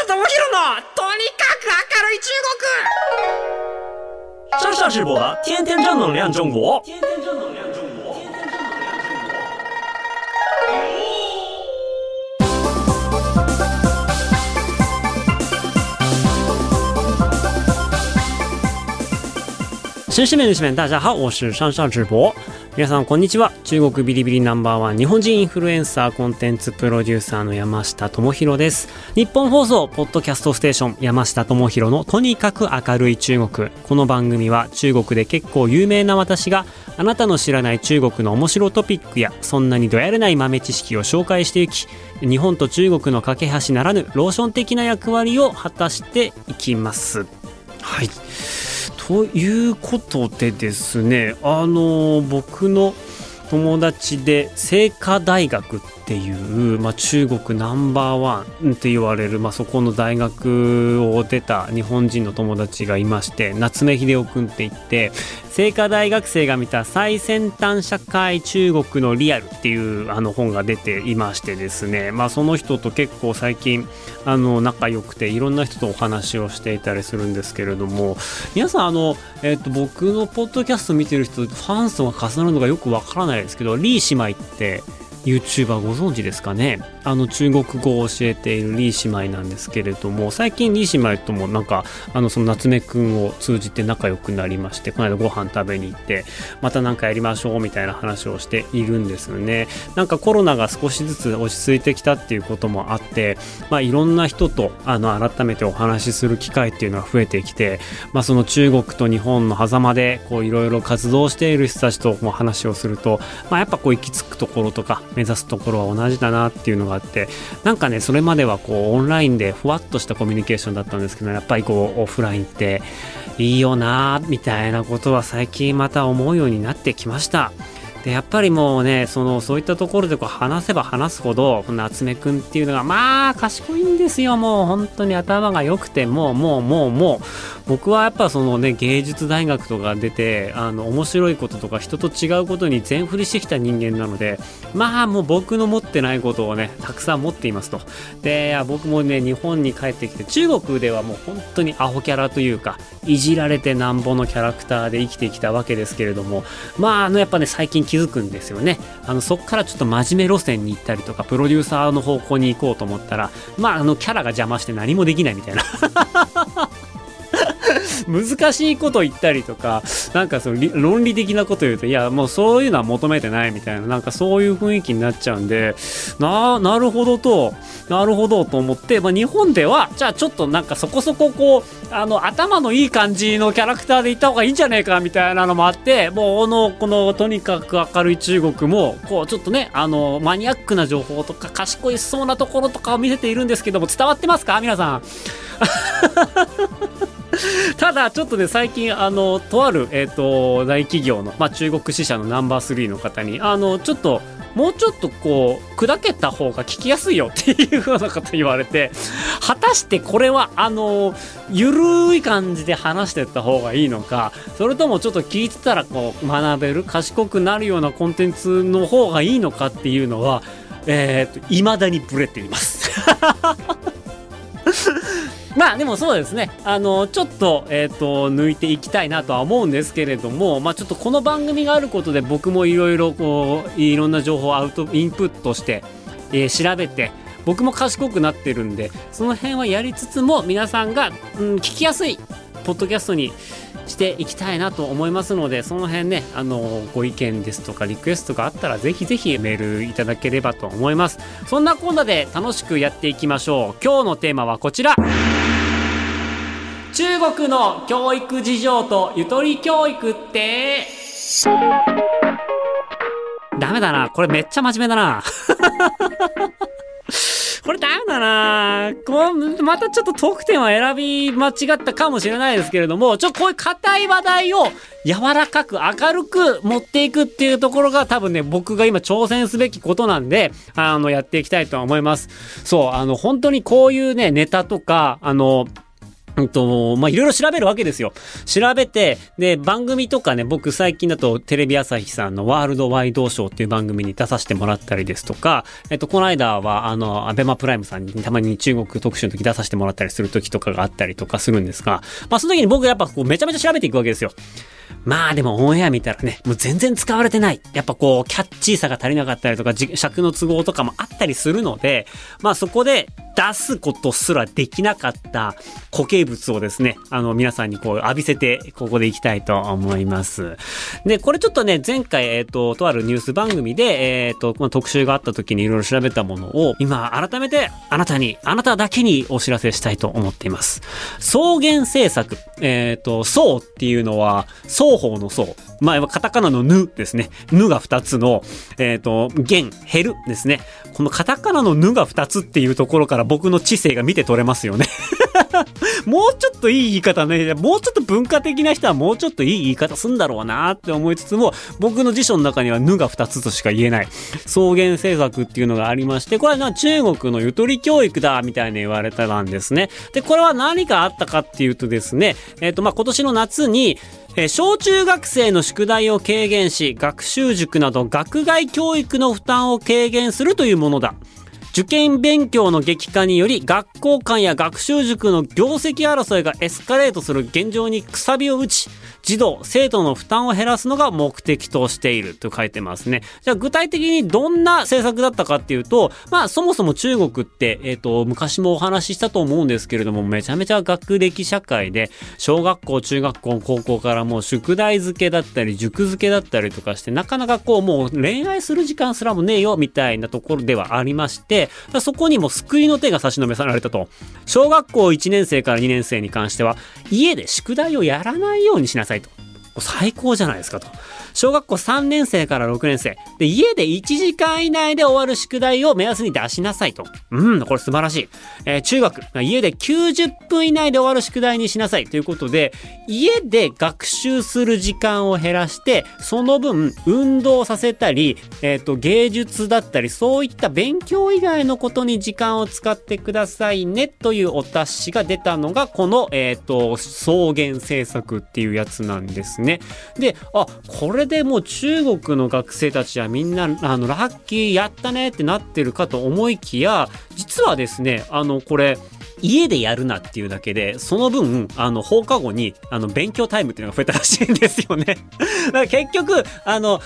下智博のとにかく明るい中国上上直播的天天正能量中国。天天正能量中国。绅士们、女士们，大家好，我是上上直播。 皆さんこんにちは。中国ビリビリナンバーワン日本人インフルエンサーコンテンツプロデューサーの山下智博です。日本放送ポッドキャストステーション山下智博のとにかく明るい中国。この番組は中国で結構有名な私があなたの知らない中国の面白トピックやそんなにどやれない豆知識を紹介していき、日本と中国の架け橋ならぬローション的な役割を果たしていきます。はい。ということでですねあの僕の友達で清華大学ってていう、まあ、中国ナンバーワンって言われる、まあ、そこの大学を出た日本人の友達がいまして夏目秀夫君って言って清華大学生が見た最先端社会中国のリアルっていうあの本が出ていましてですね、まあ、その人と結構最近あの仲良くていろんな人とお話をしていたりするんですけれども皆さんあの、えっと僕のポッドキャスト見てる人ファン層が重なるのがよくわからないですけどリー姉妹って YouTuber ご存知ですかね？あの中国語を教えているリー姉妹なんですけれども最近リー姉妹ともなんかあのその夏目くんを通じて仲良くなりましてこの間ご飯食べに行ってまた何かやりましょうみたいな話をしているんですよね。なんかコロナが少しずつ落ち着いてきたっていうこともあってまあいろんな人とあの改めてお話しする機会っていうのが増えてきてまあその中国と日本の狭間でこういろいろ活動している人たちとも話をするとまあやっぱこう行き着くところとか目指すところは同じだなっていうのがあってなんかねそれまではこうオンラインでふわっとしたコミュニケーションだったんですけどやっぱりこうオフラインっていいよなみたいなことは最近また思うようになってきました。でやっぱりもうねそのそういったところでこう話せば話すほどこの夏目くんっていうのがまあ賢いんですよもう本当に頭が良くてもうもうもうもう僕はやっぱそのね芸術大学とか出てあの面白いこととか人と違うことに全振りしてきた人間なのでまあもう僕の持ってないことをねたくさん持っていますと。で僕もね日本に帰ってきて中国ではもう本当にアホキャラというかいじられてなんぼのキャラクターで生きてきたわけですけれどもまああのやっぱね最近気づくんですよね。あのそっからちょっと真面目路線に行ったりとかプロデューサーの方向に行こうと思ったらまああのキャラが邪魔して何もできないみたいな。難しいこと言ったりとかなんかその論理的なこと言うといやもうそういうのは求めてないみたいななんかそういう雰囲気になっちゃうんでななるほどとなるほどと思って、まあ、日本ではじゃあちょっとなんかそこそここうあの頭のいい感じのキャラクターでいった方がいいんじゃねえかみたいなのもあってもうこのこのとにかく明るい中国もこうちょっとねあのマニアックな情報とか賢いそうなところとかを見せているんですけども伝わってますか？皆さん。ただちょっとね最近あのとある、えー、と大企業の、まあ、中国支社のナンバー3の方にあのちょっともうちょっとこう砕けた方が聞きやすいよっていうふうなこと言われて果たしてこれはあのゆるい感じで話してった方がいいのかそれともちょっと聞いてたらこう学べる賢くなるようなコンテンツの方がいいのかっていうのはえー、と未だにブレています。まあでもそうですね。あのちょっと,、えー、と抜いていきたいなとは思うんですけれども、まあ、ちょっとこの番組があることで僕もいろいろこういろんな情報をアウトインプットして、えー調べて僕も賢くなってるんでその辺はやりつつも皆さんが、うん、聞きやすいポッドキャストにしていきたいなと思いますのでその辺ねあのご意見ですとかリクエストがあったらぜひぜひメールいただければと思います。そんなこんなで楽しくやっていきましょう。今日のテーマはこちら。中国の教育事情とゆとり教育って。ダメだな。これめっちゃ真面目だな。これダメだな。こうまたちょっとトークテーマ選び間違ったかもしれないですけれども、ちょっとこういう硬い話題を柔らかく明るく持っていくっていうところが多分ね、僕が今挑戦すべきことなんで、あの、やっていきたいと思います。そう、あの、本当にこういうね、ネタとか、あの、うんと、ま、いろいろ調べるわけですよ。調べて、で、番組とかね、僕最近だとテレビ朝日さんのワールドワイドショーっていう番組に出させてもらったりですとか、えっと、この間は、あの、アベマプライムさんにたまに中国特集の時出させてもらったりする時とかがあったりとかするんですが、まあ、その時に僕やっぱこうめちゃめちゃ調べていくわけですよ。まあでもオンエア見たらね、もう全然使われてない。やっぱこう、キャッチーさが足りなかったりとか、尺の都合とかもあったりするので、まあそこで出すことすらできなかった固形物をですね、あの皆さんにこう浴びせて、ここでいきたいと思います。で、これちょっとね、前回、えっ、ー、と、とあるニュース番組で、えっ、ー、と、まあ、特集があった時にいろいろ調べたものを、今改めてあなたに、あなただけにお知らせしたいと思っています。草原政策。えっ、ー、と、草っていうのは、双方の層。まあ、カタカナのぬですね。ぬが二つの、えっ、ー、と、弦、減るですね。このカタカナのぬが二つっていうところから僕の知性が見て取れますよね もうちょっといい言い方ね、もうちょっと文化的な人はもうちょっといい言い方すんだろうなって思いつつも、僕の辞書の中にはぬが二つとしか言えない。草原政策っていうのがありまして、これは中国のゆとり教育だみたいに言われたんですね。で、これは何かあったかっていうとですね、えっ、ー、と、まあ、今年の夏に、え、小中学生の宿題を軽減し、学習塾など学外教育の負担を軽減するというものだ。受験勉強の激化により学校間や学習塾の業績争いがエスカレートする現状にくさびを打ち、児童、生徒の負担を減らすのが目的としていると書いてますね。じゃあ具体的にどんな政策だったかっていうと、まあそもそも中国って、えっ、ー、と、昔もお話ししたと思うんですけれども、めちゃめちゃ学歴社会で、小学校、中学校、高校からもう宿題付けだったり、塾付けだったりとかして、なかなかこうもう恋愛する時間すらもねえよみたいなところではありまして、そこにも救いの手が差し伸べされたと。小学校1年生から2年生に関しては、家で宿題をやらないようにしなさいと。最高じゃないですかと。小学校3年生から6年生。で、家で1時間以内で終わる宿題を目安に出しなさいと。うん、これ素晴らしい。えー、中学、家で90分以内で終わる宿題にしなさいということで、家で学習する時間を減らして、その分、運動させたり、えっ、ー、と、芸術だったり、そういった勉強以外のことに時間を使ってくださいねというお達しが出たのが、この、えっ、ー、と、草原政策っていうやつなんですね。で、あ、これれでもう中国の学生たちはみんな、あの、ラッキーやったねってなってるかと思いきや、実はですね、あの、これ、家でやるなっていうだけで、その分、あの、放課後に、あの、勉強タイムっていうのが増えたらしいんですよね。だから結局、あの、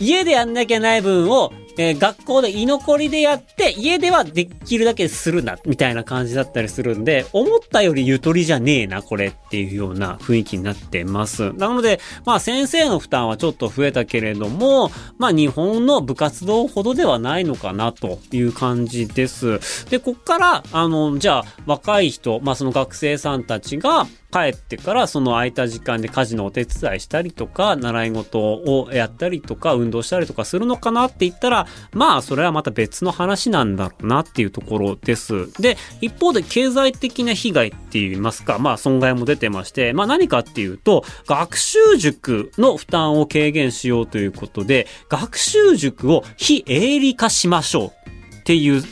家でやんなきゃない分を、えー、学校で居残りでやって、家ではできるだけするな、みたいな感じだったりするんで、思ったよりゆとりじゃねえな、これっていうような雰囲気になってます。なので、まあ先生の負担はちょっと増えたけれども、まあ日本の部活動ほどではないのかなという感じです。で、こっから、あの、じゃあ若い人、まあその学生さんたちが、帰ってからその空いた時間で家事のお手伝いしたりとか、習い事をやったりとか、運動したりとかするのかなって言ったら、まあそれはまた別の話なんだろうなっていうところです。で、一方で経済的な被害って言いますか、まあ損害も出てまして、まあ何かっていうと、学習塾の負担を軽減しようということで、学習塾を非営利化しましょうっていう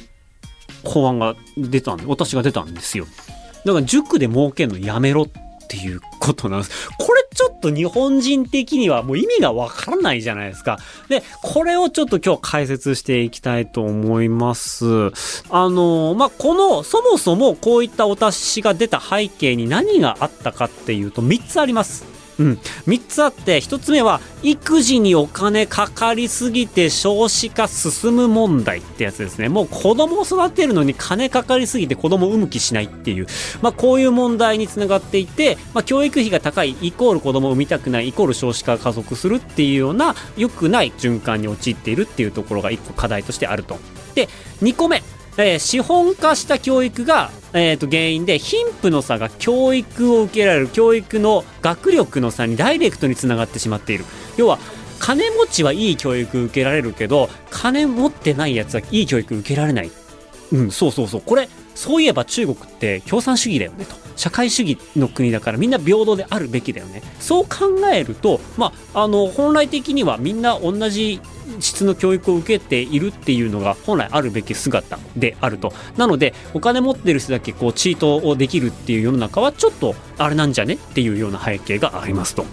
法案が出たんで、私が出たんですよ。だから塾で儲けるのやめろっていうことなんです。これちょっと日本人的にはもう意味がわからないじゃないですか。で、これをちょっと今日解説していきたいと思います。あの、まあ、この、そもそもこういったお達しが出た背景に何があったかっていうと3つあります。うん。3つあって、1つ目は、育児にお金かかりすぎて少子化進む問題ってやつですね。もう子供を育てるのに金かかりすぎて子供を産む気しないっていう、まあこういう問題につながっていて、まあ教育費が高いイコール子供を産みたくないイコール少子化が加速するっていうような良くない循環に陥っているっていうところが1個課題としてあると。で、2個目。えー、資本化した教育が、えー、と原因で貧富の差が教育を受けられる教育の学力の差にダイレクトにつながってしまっている。要は金持ちはいい教育受けられるけど金持ってないやつはいい教育受けられない。うんそうそうそうこれそういえば中国って共産主義だよねと社会主義の国だからみんな平等であるべきだよね。そう考えると、まあ、あの、本来的にはみんな同じ質の教育を受けているっていうのが本来あるべき姿であると。なので、お金持ってる人だけこうチートをできるっていう世の中はちょっとあれなんじゃねっていうような背景がありますと。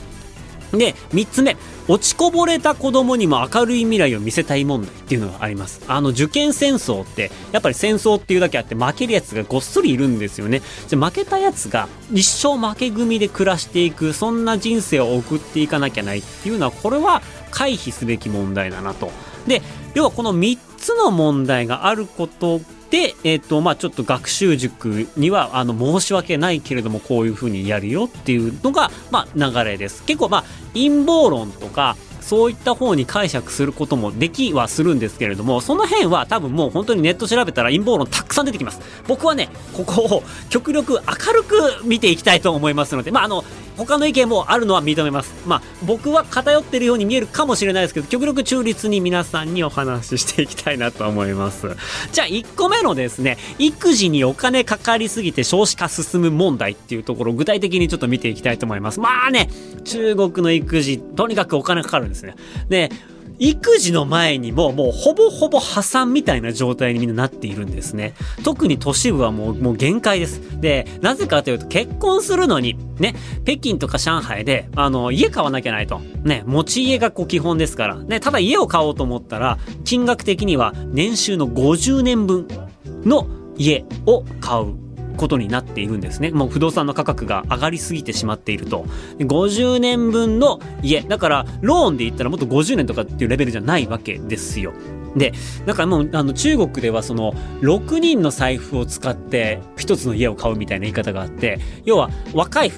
で、3つ目。落ちこぼれた子供にも明るい未来を見せたい問題っていうのがあります。あの、受験戦争って、やっぱり戦争っていうだけあって負けるやつがごっそりいるんですよね。じゃ負けたやつが一生負け組で暮らしていく、そんな人生を送っていかなきゃないっていうのは、これは回避すべき問題だなと。で、要はこの3つの問題があることで、えっ、ー、と、まあちょっと学習塾には、あの、申し訳ないけれども、こういうふうにやるよっていうのが、まあ流れです。結構、まあ、陰謀論とか、そういった方に解釈することもできはするんですけれども、その辺は多分もう本当にネット調べたら陰謀論たくさん出てきます。僕はね、ここを極力明るく見ていきたいと思いますので、まあ、あの、他の意見もあるのは認めます。まあ、僕は偏ってるように見えるかもしれないですけど、極力中立に皆さんにお話ししていきたいなと思います。じゃあ、1個目のですね、育児にお金かかりすぎて少子化進む問題っていうところを具体的にちょっと見ていきたいと思います。まあね、中国の育児、とにかくお金かかるんですね。で、育児の前にももうほぼほぼ破産みたいな状態にみんななっているんですね。特に都市部はもうもう限界です。で、なぜかというと結婚するのに、ね、北京とか上海で、あの、家買わなきゃないと。ね、持ち家がこう基本ですから。ね、ただ家を買おうと思ったら、金額的には年収の50年分の家を買うことになっているんですね。もう不動産の価格が上がりすぎてしまっていると。50年分の家。だから、ローンで言ったらもっと50年とかっていうレベルじゃないわけですよ。で、だからもう、あの、中国ではその、6人の財布を使って1つの家を買うみたいな言い方があって、要は、若い、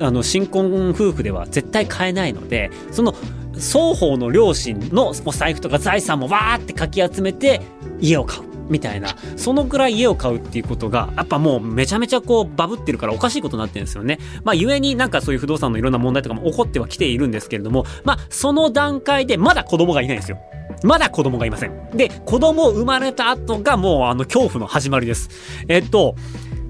あの、新婚夫婦では絶対買えないので、その、双方の両親のお財布とか財産もわーってかき集めて家を買う。みたいな、そのくらい家を買うっていうことが、やっぱもうめちゃめちゃこうバブってるからおかしいことになってるんですよね。まあ、故になんかそういう不動産のいろんな問題とかも起こってはきているんですけれども、まあ、その段階でまだ子供がいないんですよ。まだ子供がいません。で、子供生まれた後がもうあの恐怖の始まりです。えっと、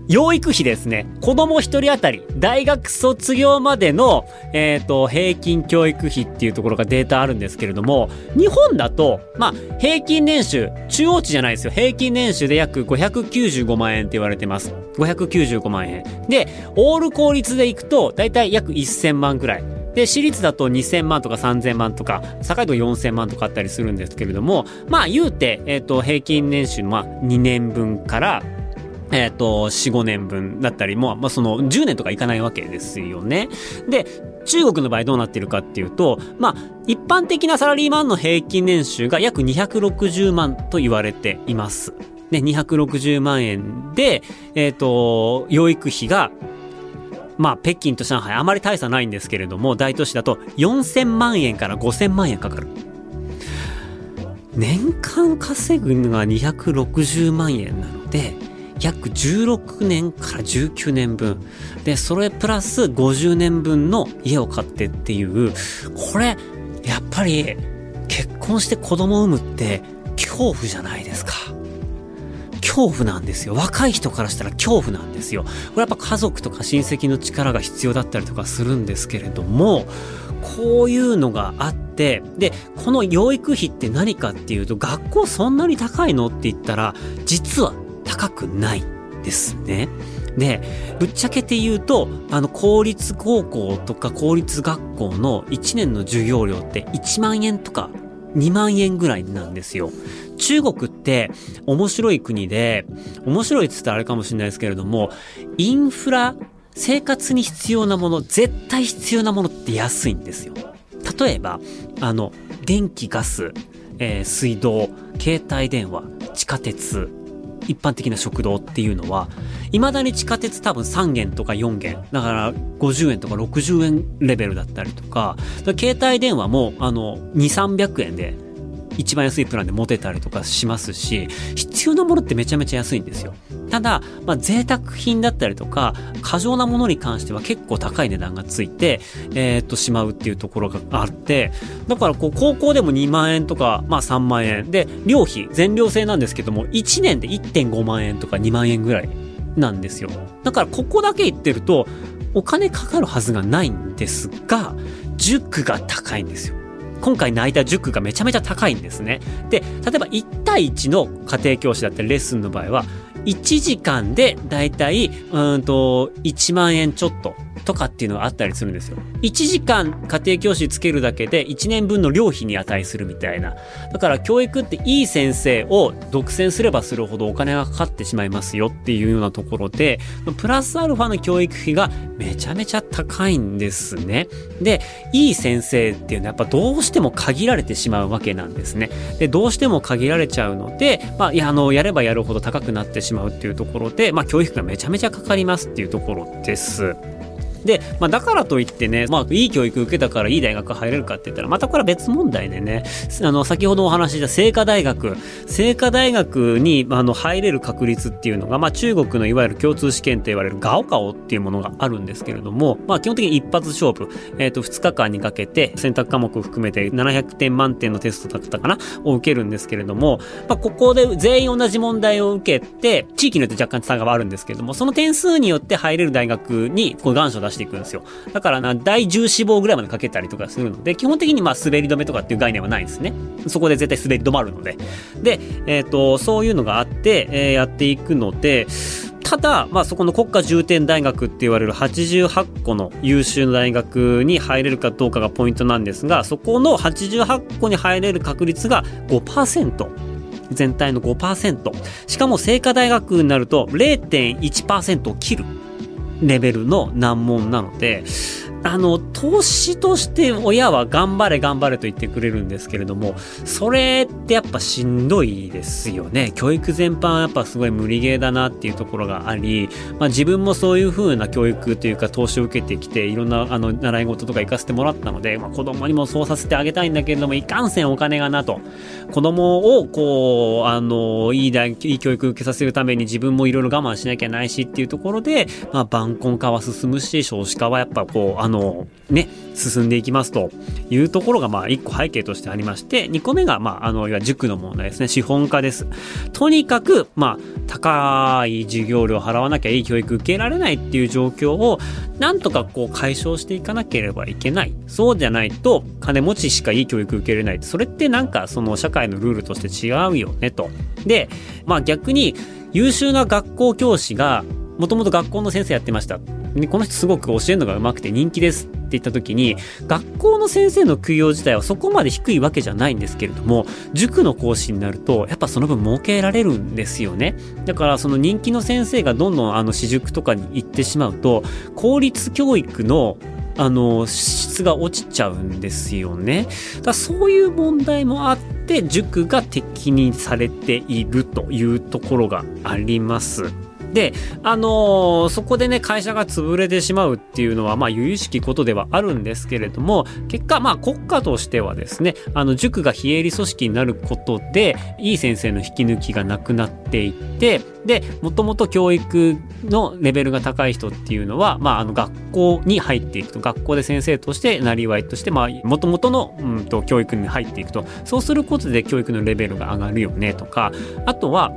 養育費ですね。子供一人当たり、大学卒業までの、えっ、ー、と、平均教育費っていうところがデータあるんですけれども、日本だと、まあ、平均年収、中央値じゃないですよ。平均年収で約595万円って言われてます。595万円。で、オール公立で行くと、だいたい約1000万くらい。で、私立だと2000万とか3000万とか、高いと4000万とかあったりするんですけれども、まあ言うて、えっ、ー、と、平均年収、まあ2年分からえっ、ー、と、4、5年分だったりも、まあ、その、10年とかいかないわけですよね。で、中国の場合どうなってるかっていうと、まあ、一般的なサラリーマンの平均年収が約260万と言われています。で、260万円で、えっ、ー、と、養育費が、まあ、北京と上海あまり大差ないんですけれども、大都市だと4000万円から5000万円かかる。年間稼ぐのが260万円なので、約16年から19年分。で、それプラス50年分の家を買ってっていう、これ、やっぱり結婚して子供産むって恐怖じゃないですか。恐怖なんですよ。若い人からしたら恐怖なんですよ。これやっぱ家族とか親戚の力が必要だったりとかするんですけれども、こういうのがあって、で、この養育費って何かっていうと、学校そんなに高いのって言ったら、実は高くないですね。で、ぶっちゃけて言うと、あの、公立高校とか公立学校の1年の授業料って1万円とか2万円ぐらいなんですよ。中国って面白い国で、面白いって言ったらあれかもしれないですけれども、インフラ、生活に必要なもの、絶対必要なものって安いんですよ。例えば、あの、電気、ガス、えー、水道、携帯電話、地下鉄、一般的な食堂っていうのは、未だに地下鉄多分3元とか4元。だから50円とか60円レベルだったりとか、か携帯電話もあの2、300円で一番安いプランで持てたりとかしますし、必要なものってめちゃめちゃ安いんですよ。ただ、まあ、贅沢品だったりとか、過剰なものに関しては結構高い値段がついて、えー、っと、しまうっていうところがあって、だからこう、高校でも2万円とか、まあ3万円。で、寮費、全寮制なんですけども、1年で1.5万円とか2万円ぐらいなんですよ。だからここだけ言ってると、お金かかるはずがないんですが、塾が高いんですよ。今回泣いた塾がめちゃめちゃ高いんですね。で、例えば1対1の家庭教師だったりレッスンの場合は、1時間でだいたい、うんと、1万円ちょっととかっていうのがあったりするんですよ。1時間家庭教師つけるだけで1年分の料費に値するみたいな。だから教育っていい先生を独占すればするほどお金がかかってしまいますよっていうようなところで、プラスアルファの教育費がめちゃめちゃ高いんですね。で、いい先生っていうのはやっぱどうしても限られてしまうわけなんですね。で、どうしても限られちゃうので、まあ、いや、あの、やればやるほど高くなってしまうまうっていうところで、まあ、教育がめちゃめちゃかかりますっていうところです。で、まあ、だからといってね、まあ、いい教育受けたからいい大学入れるかって言ったら、またこれは別問題でね、あの、先ほどお話しした清華大学、清華大学に、あの、入れる確率っていうのが、まあ、中国のいわゆる共通試験と言われるガオカオっていうものがあるんですけれども、まあ、基本的に一発勝負、えっ、ー、と、2日間にかけて、選択科目を含めて700点満点のテストだったかなを受けるんですけれども、まあ、ここで全員同じ問題を受けて、地域によって若干差があるんですけれども、その点数によって入れる大学に、こう、願書出してしていくんですよ。だからな、第10志望ぐらいまでかけたりとかするので、基本的にまあ滑り止めとかっていう概念はないんですね。そこで絶対滑り止まるので。で、えっ、ー、と、そういうのがあって、えー、やっていくので、ただ、まあ、そこの国家重点大学って言われる88個の優秀な大学に入れるかどうかがポイントなんですが、そこの88個に入れる確率が5%。全体の5%。しかも、清華大学になると0.1%を切る。レベルの難問なので、あの、投資として親は頑張れ頑張れと言ってくれるんですけれども、それってやっぱしんどいですよね。教育全般やっぱすごい無理ゲーだなっていうところがあり、まあ自分もそういう風な教育というか投資を受けてきて、いろんなあの習い事とか行かせてもらったので、まあ子供にもそうさせてあげたいんだけれども、いかんせんお金がなと。子供をこう、あの、いい大、いい教育受けさせるために自分もいろいろ我慢しなきゃないしっていうところで、まあ晩婚化は進むし、少子化はやっぱこう、あの、の、ね、進んでいきますというところが、まあ、一個背景としてありまして、二個目が、まあ、あの、いわ塾の問題ですね。資本化です。とにかく、まあ、高い授業料払わなきゃいい教育受けられないっていう状況を、なんとかこう解消していかなければいけない。そうじゃないと、金持ちしかいい教育受けれない。それってなんか、その社会のルールとして違うよね、と。で、まあ逆に、優秀な学校教師が、もともと学校の先生やってました。で、この人すごく教えるのが上手くて人気ですって言った時に、学校の先生の供養自体はそこまで低いわけじゃないんですけれども、塾の講師になると、やっぱその分儲けられるんですよね。だからその人気の先生がどんどんあの私塾とかに行ってしまうと、公立教育のあの、質が落ちちゃうんですよね。だそういう問題もあって、塾が敵にされているというところがあります。で、あのー、そこでね、会社が潰れてしまうっていうのは、まあ、由々しきことではあるんですけれども、結果、まあ、国家としてはですね、あの、塾が非営利組織になることで、いい先生の引き抜きがなくなっていって、で、もともと教育のレベルが高い人っていうのは、まあ、あの、学校に入っていくと、学校で先生として、なりわいとして、まあ、もともとの、うんと、教育に入っていくと、そうすることで教育のレベルが上がるよね、とか、あとは、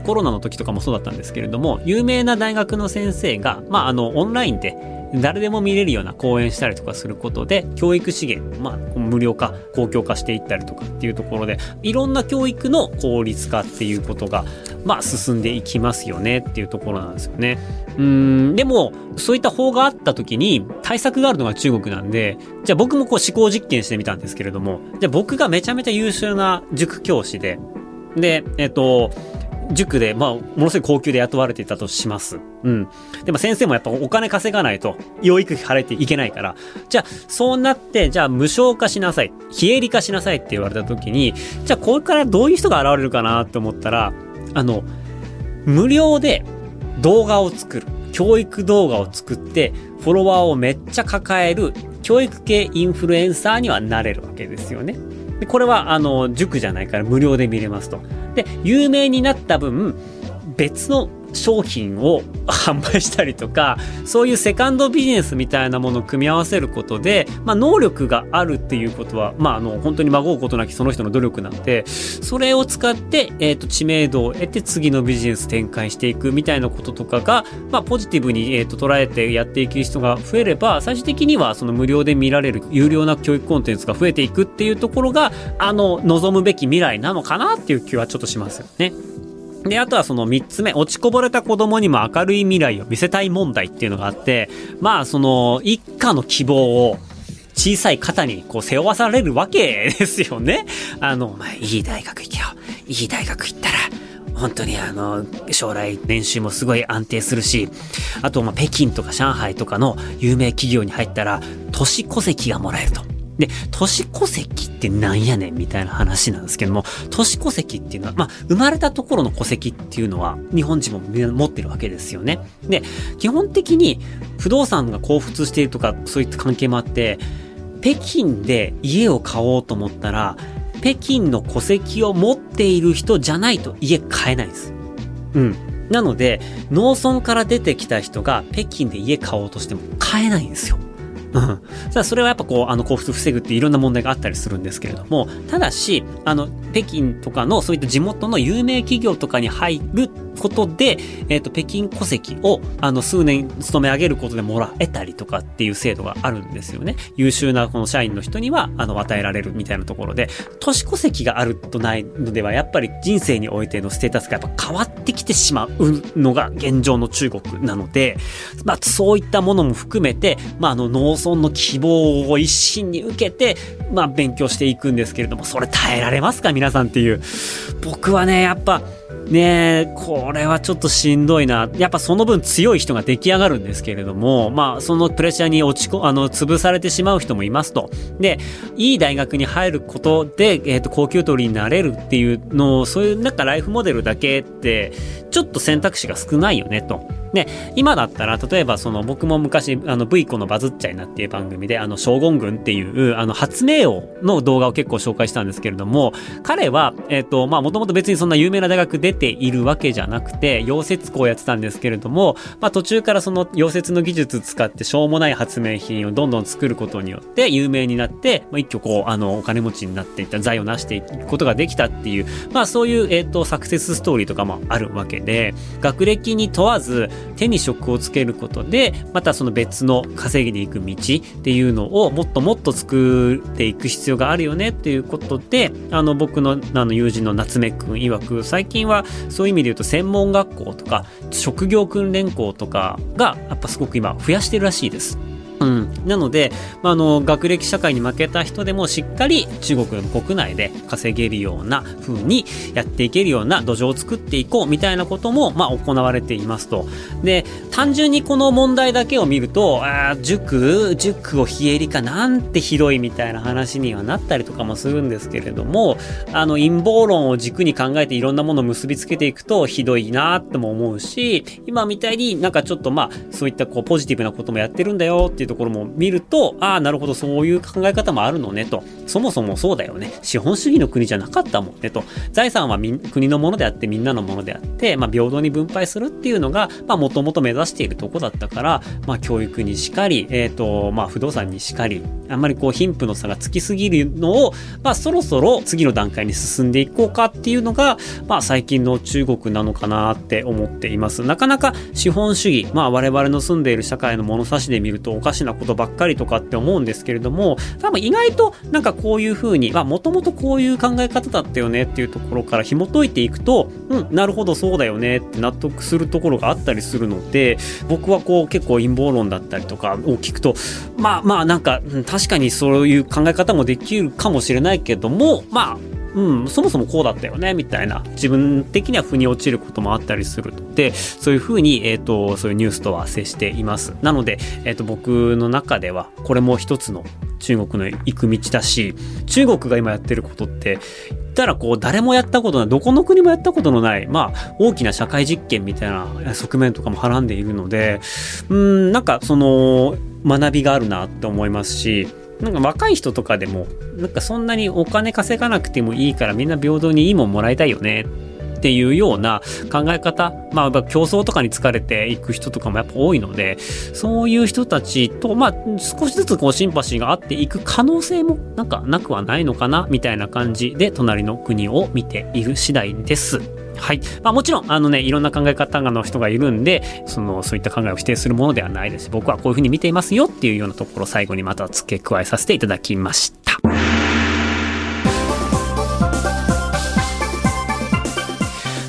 コロナの時とかもそうだったんですけれども、有名な大学の先生が、まあ、あの、オンラインで、誰でも見れるような講演したりとかすることで、教育資源、まあ、無料化、公共化していったりとかっていうところで、いろんな教育の効率化っていうことが、まあ、進んでいきますよねっていうところなんですよね。うん、でも、そういった法があった時に、対策があるのが中国なんで、じゃあ僕もこう思考実験してみたんですけれども、じゃあ僕がめちゃめちゃ優秀な塾教師で、で、えっと、塾で、まあ、ものすごい高級で雇われていたとします。うん。でも先生もやっぱお金稼がないと、養育費払えていけないから、じゃあ、そうなって、じゃあ無償化しなさい、非営利化しなさいって言われた時に、じゃあこれからどういう人が現れるかなって思ったら、あの、無料で動画を作る。教育動画を作って、フォロワーをめっちゃ抱える教育系インフルエンサーにはなれるわけですよね。でこれは、あの、塾じゃないから無料で見れますと。で、有名になった分、別の商品を販売したりとかそういうセカンドビジネスみたいなものを組み合わせることで、まあ、能力があるっていうことは、まあ、あの本当に孫うことなきその人の努力なんでそれを使って、えーと、知名度を得て次のビジネス展開していくみたいなこととかが、まあ、ポジティブに、えーと、捉えてやっていく人が増えれば最終的にはその無料で見られる有料な教育コンテンツが増えていくっていうところがあの望むべき未来なのかなっていう気はちょっとしますよね。で、あとはその3つ目、落ちこぼれた子供にも明るい未来を見せたい問題っていうのがあって、まあその一家の希望を小さい肩にこう背負わされるわけですよね。あの、まあ、いい大学行けよ。いい大学行ったら、本当にあの、将来年収もすごい安定するし、あと、ま、北京とか上海とかの有名企業に入ったら、都市戸籍がもらえると。で、都市戸籍ってなんやねんみたいな話なんですけども、都市戸籍っていうのは、まあ、生まれたところの戸籍っていうのは、日本人も持ってるわけですよね。で、基本的に不動産が交付しているとか、そういった関係もあって、北京で家を買おうと思ったら、北京の戸籍を持っている人じゃないと家買えないです。うん。なので、農村から出てきた人が北京で家買おうとしても買えないんですよ。それはやっぱこう、あの、交付防ぐっていろんな問題があったりするんですけれども、ただし、あの、北京とかのそういった地元の有名企業とかに入ることで、えっ、ー、と、北京戸籍を、あの、数年勤め上げることでもらえたりとかっていう制度があるんですよね。優秀なこの社員の人には、あの、与えられるみたいなところで、都市戸籍があるとないのでは、やっぱり人生においてのステータスがやっぱ変わってきてしまうのが現状の中国なので、まあ、そういったものも含めて、まあ、あの、農村の希望を一心に受けて、まあ、勉強していくんですけれども、それ耐えられますか？皆さんっていう。僕はね、やっぱ、ねえ、これはちょっとしんどいな。やっぱその分強い人が出来上がるんですけれども、まあそのプレッシャーに落ちこ、あの、潰されてしまう人もいますと。で、いい大学に入ることで、えっ、ー、と、高級取りになれるっていうのを、そういうなんかライフモデルだけって、ちょっと選択肢が少ないよねと。で、今だったら、例えばその僕も昔、あの V 子のバズっちゃいなっていう番組で、あの将軍軍っていう、あの発明王の動画を結構紹介したんですけれども、彼は、えっ、ー、と、まあもともと別にそんな有名な大学出ているわけじゃなくて、溶接工やってたんですけれども、まあ途中からその溶接の技術使ってしょうもない発明品をどんどん作ることによって有名になって、まあ一挙こう、あの、お金持ちになっていった財を成していくことができたっていう、まあそういう、えっ、ー、と、サクセスストーリーとかもあるわけで、学歴に問わず、手に職をつけることで、またその別の稼ぎでいく道っていうのをもっともっと作っていく必要があるよねっていうことで、あの僕のあの友人の夏目くん曰く、最近はそういう意味で言うと専門学校とか職業訓練校とかがやっぱすごく今増やしてるらしいです。うん、なので、まあ、あの学歴社会に負けた人でもしっかり中国国内で稼げるような風にやっていけるような土壌を作っていこうみたいなことも、まあ、行われていますと。で単純にこの問題だけを見るとあ塾塾を非営利化なんてひどいみたいな話にはなったりとかもするんですけれどもあの陰謀論を軸に考えていろんなものを結びつけていくとひどいなっても思うし今みたいになんかちょっとまあそういったこうポジティブなこともやってるんだよっていうところも見ると、ああ、なるほど、そういう考え方もあるのねと。そもそもそうだよね。資本主義の国じゃなかったもんねと。財産は国のものであって、みんなのものであって、まあ、平等に分配するっていうのが、まあ、もともと目指しているとこだったから、まあ、教育にしかり、えっ、ー、と、まあ、不動産にしかり、あんまりこう、貧富の差がつきすぎるのを、まあ、そろそろ次の段階に進んでいこうかっていうのが、まあ、最近の中国なのかなって思っています。なかなか資本主義、まあ、我々の住んでいる社会の物差しで見るとおかしいなことばっかりとかって思うんですけれども、多分意外となんかこういう風に、まあもともとこういう考え方だったよねっていうところから紐解いていくと、うん、なるほどそうだよねって納得するところがあったりするので、僕はこう結構陰謀論だったりとかを聞くと、まあまあなんか、確かにそういう考え方もできるかもしれないけども、まあうん、そもそもこうだったよね、みたいな、自分的には腑に落ちることもあったりするので、そういうふうに、えっ、ー、と、そういうニュースとは接しています。なので、えっ、ー、と、僕の中では、これも一つの中国の行く道だし、中国が今やってることって、言ったらこう、誰もやったことない、どこの国もやったことのない、まあ、大きな社会実験みたいな側面とかもはらんでいるので、うん、なんかその、学びがあるなって思いますし、なんか若い人とかでも、なんかそんなにお金稼がなくてもいいからみんな平等にいいもんもらいたいよねっていうような考え方、まあ、競争とかに疲れていく人とかもやっぱ多いので、そういう人たちと、まあ、少しずつこうシンパシーがあっていく可能性もなんかなくはないのかな、みたいな感じで、隣の国を見ている次第です。はい。まあもちろん、あのね、いろんな考え方の人がいるんで、その、そういった考えを否定するものではないです。僕はこういうふうに見ていますよっていうようなところを最後にまた付け加えさせていただきました。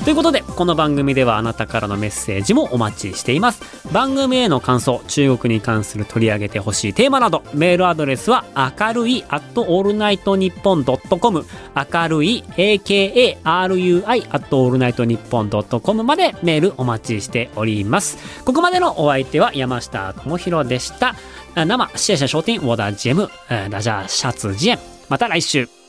ということで、この番組ではあなたからのメッセージもお待ちしています。番組への感想、中国に関する取り上げてほしいテーマなど、メールアドレスは明るい at allnightnippon.com 明るい akarui at allnightnippon.com までメールお待ちしております。ここまでのお相手は山下智博でした。生、シェシャ商店、ウォーダージェム、ダジャーシャツジエン。また来週。